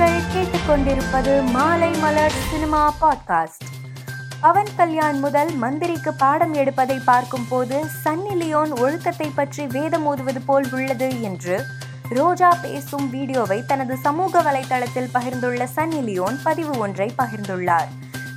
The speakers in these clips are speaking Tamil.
நீங்கள் கேட்டுக்கொண்டிருப்பது மாலை மலர் சினிமா பாட்காஸ்ட். பவன் கல்யாண் முதல் மந்திரிக்கு பாடம் எடுப்பதை பார்க்கும் போது சன்னி லியோன் ஒழுக்கத்தை பற்றி வேதம் ஓதுவது போல் உள்ளது என்று ரோஜா பேசும் வீடியோவை தனது சமூக வலைதளத்தில் பகிர்ந்துள்ள சன்னி லியோன் பதிவு ஒன்றை பகிர்ந்துள்ளார்.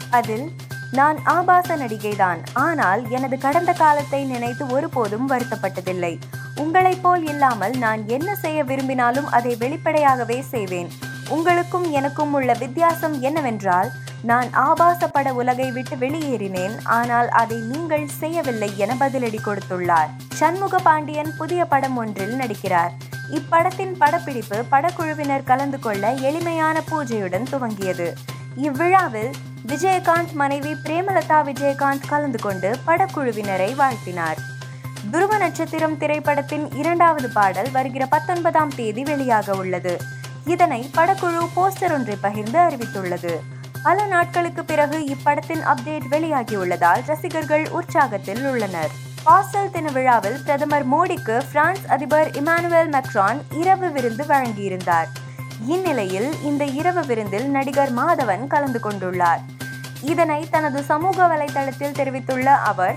அதில் நான் ஆபாச நடிகைதான் ஆனால் எனது கடந்த காலத்தை நினைத்து ஒருபோதும் வருத்தப்பட்டதில்லை. உங்களைப் போல் இல்லாமல் நான் என்ன செய்ய விரும்பினாலும் அதை வெளிப்படையாகவே செய்வேன். உங்களுக்கும் எனக்கும் உள்ள வித்தியாசம் என்னவென்றால் நான் ஆபாச பட உலகை விட்டு வெளியேறினேன் ஆனால் அதை நீங்கள் செய்யவில்லை என பதிலடி கொடுத்துள்ளார். சண்முக பாண்டியன் புதிய படம் ஒன்றில் நடிக்கிறார். இப்படத்தின் படப்பிடிப்பு படக்குழுவினர் கலந்து கொள்ள எளிமையான பூஜையுடன் துவங்கியது. இவ்விழாவில் விஜயகாந்த் மனைவி பிரேமலதா விஜயகாந்த் கலந்து கொண்டு படக்குழுவினரை வாழ்த்தினார். துருவ நட்சத்திரம் திரைப்படத்தின் இரண்டாவது பாடல் வருகிற பத்தொன்பதாம் தேதி வெளியாக உள்ளது. இதனை படக்குழு போஸ்டர் ஒன்றை பகிர்ந்து அறிவித்துள்ளது. பல நாட்களுக்கு பிறகு இப்படத்தின் அப்டேட் வெளியாகியுள்ளதால் ரசிகர்கள் உற்சாகத்தில் உள்ளனர். பாஸ்டல் தின விழாவில் பிரதமர் மோடிக்கு பிரான்ஸ் அதிபர் இமானுவேல் மெக்ரான் இரவு விருந்து வழங்கியிருந்தார். இந்நிலையில் இந்த இரவு விருந்தில் நடிகர் மாதவன் கலந்து கொண்டுள்ளார். இதனை தனது சமூக வலைதளத்தில் தெரிவித்துள்ள அவர்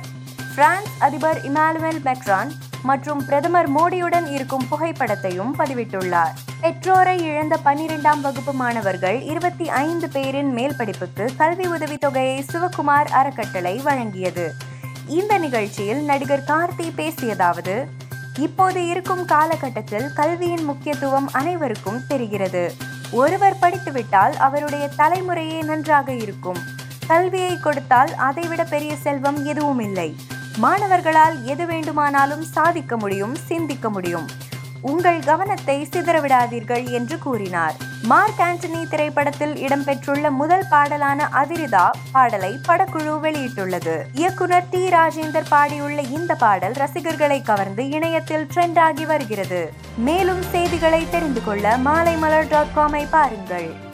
பிரான்ஸ் அதிபர் இமானுவேல் மெக்ரான் மற்றும் பிரதமர் மோடியுடன் இருக்கும் புகைப்படத்தையும் பதிவிட்டுள்ளார். பெற்றோரை இழந்த பன்னிரெண்டாம் வகுப்பு மாணவர்கள் இருபத்தி ஐந்து பேரின் மேல் படிப்புக்கு கல்வி உதவித்தொகையை சிவகுமார் அறக்கட்டளை வழங்கியது. இந்த நிகழ்ச்சியில் நடிகர் கார்த்தி பேசியதாவது இப்போது இருக்கும் காலகட்டத்தில் கல்வியின் முக்கியத்துவம் அனைவருக்கும் தெரிகிறது. ஒருவர் படித்துவிட்டால் அவருடைய தலைமுறையே நன்றாக இருக்கும். கல்வியை கொடுத்தால் அதைவிட பெரிய செல்வம் எதுவும் இல்லை மாணவர்களால் எது வேண்டுமானாலும் சாதிக்க முடியும் சிந்திக்க முடியும். உங்கள் கவனத்தை சிதறவிடாதீர்கள் என்று கூறினார். மார்க் ஆண்டனி திரைப்படத்தில் இடம்பெற்றுள்ள முதல் பாடலான அதிரிதா பாடலை படக்குழு வெளியிட்டுள்ளது. இயக்குனர் டி. ராஜேந்தர் பாடியுள்ள இந்த பாடல் ரசிகர்களை கவர்ந்து இணையத்தில் ட்ரெண்ட் ஆகி வருகிறது. மேலும் செய்திகளை தெரிந்து கொள்ள மாலைமலர் டாட் காமை பாருங்கள்.